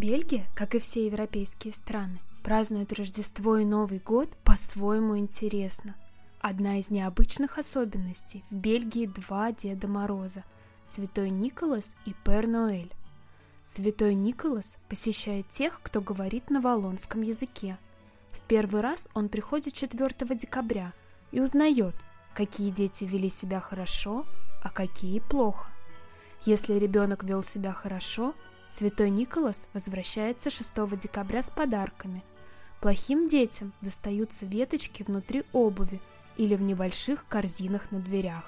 Бельгия, как и все европейские страны, празднует Рождество и Новый год по-своему интересно. Одна из необычных особенностей – в Бельгии два Деда Мороза – Святой Николас и Пер Ноэль. Святой Николас посещает тех, кто говорит на валлонском языке. В первый раз он приходит 4 декабря и узнает, какие дети вели себя хорошо, а какие плохо. Если ребенок вел себя хорошо – Святой Николас возвращается 6 декабря с подарками. Плохим детям достаются веточки внутри обуви или в небольших корзинах на дверях.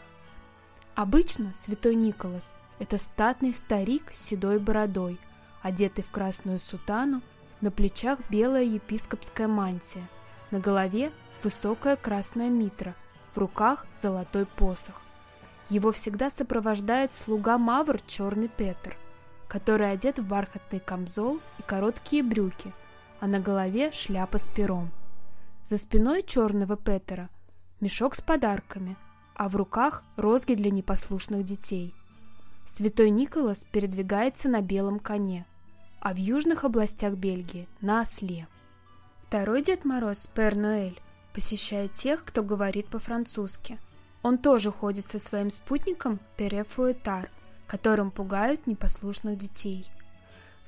Обычно Святой Николас – это статный старик с седой бородой, одетый в красную сутану, на плечах белая епископская мантия, на голове высокая красная митра, в руках золотой посох. Его всегда сопровождает слуга Мавр Черный Петр который одет в бархатный камзол и короткие брюки, а на голове шляпа с пером. За спиной черного Петера мешок с подарками, а в руках розги для непослушных детей. Святой Николас передвигается на белом коне, а в южных областях Бельгии – на осле. Второй Дед Мороз, Пер Ноэль, посещает тех, кто говорит по-французски. Он тоже ходит со своим спутником Пере Фуэтар – которым пугают непослушных детей.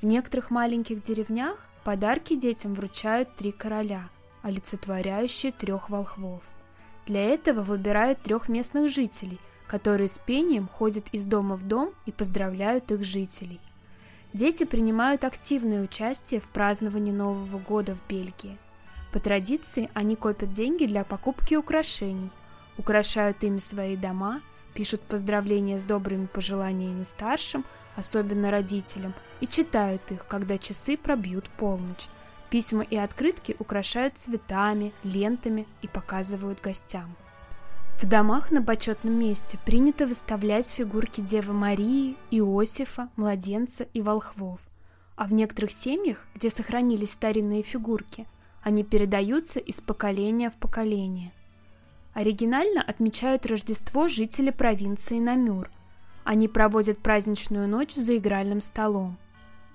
В некоторых маленьких деревнях подарки детям вручают три короля, олицетворяющие трех волхвов. Для этого выбирают трех местных жителей, которые с пением ходят из дома в дом и поздравляют их жителей. Дети принимают активное участие в праздновании Нового года в Бельгии. По традиции они копят деньги для покупки украшений, украшают ими свои дома – пишут поздравления с добрыми пожеланиями старшим, особенно родителям, и читают их, когда часы пробьют полночь. Письма и открытки украшают цветами, лентами и показывают гостям. В домах на почетном месте принято выставлять фигурки Девы Марии, Иосифа, младенца и волхвов. А в некоторых семьях, где сохранились старинные фигурки, они передаются из поколения в поколение – Оригинально отмечают Рождество жители провинции Намюр. Они проводят праздничную ночь за игральным столом.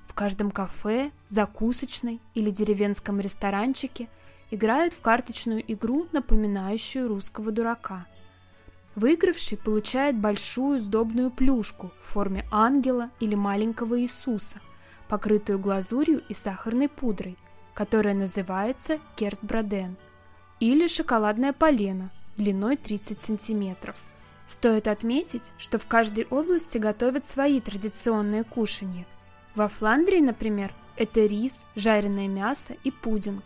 В каждом кафе, закусочной или деревенском ресторанчике играют в карточную игру, напоминающую русского дурака. Выигравший получает большую сдобную плюшку в форме ангела или маленького Иисуса, покрытую глазурью и сахарной пудрой, которая называется керстброден, или шоколадное полено – длиной 30 сантиметров. Стоит отметить, что в каждой области готовят свои традиционные кушанья. Во Фландрии, например, это рис, жареное мясо и пудинг.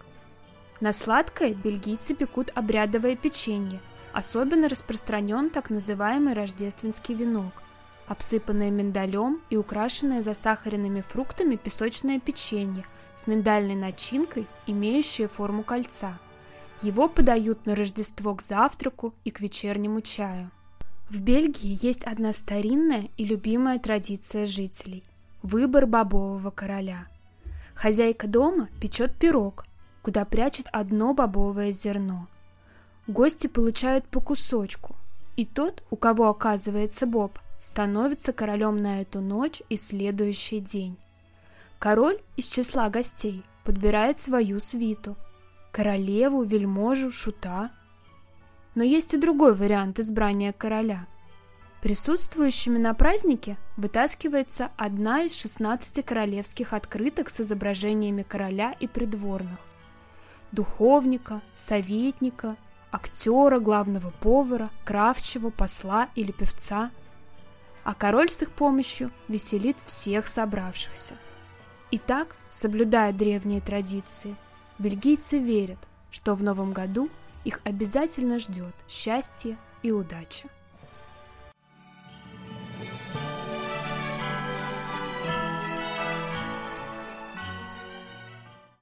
На сладкое бельгийцы пекут обрядовое печенье. Особенно распространен так называемый рождественский венок, обсыпанное миндалем и украшенное засахаренными фруктами песочное печенье с миндальной начинкой, имеющее форму кольца – его подают на Рождество к завтраку и к вечернему чаю. В Бельгии есть одна старинная и любимая традиция жителей – выбор бобового короля. Хозяйка дома печет пирог, куда прячет одно бобовое зерно. Гости получают по кусочку, и тот, у кого оказывается боб, становится королем на эту ночь и следующий день. Король из числа гостей подбирает свою свиту – королеву, вельможу, шута. Но есть и другой вариант избрания короля. Присутствующими на празднике вытаскивается одна из 16 королевских открыток с изображениями короля и придворных. Духовника, советника, актера, главного повара, кравчего, посла или певца. А король с их помощью веселит всех собравшихся. Итак, соблюдая древние традиции, Бельгийцы верят, что в новом году их обязательно ждет счастье и удача.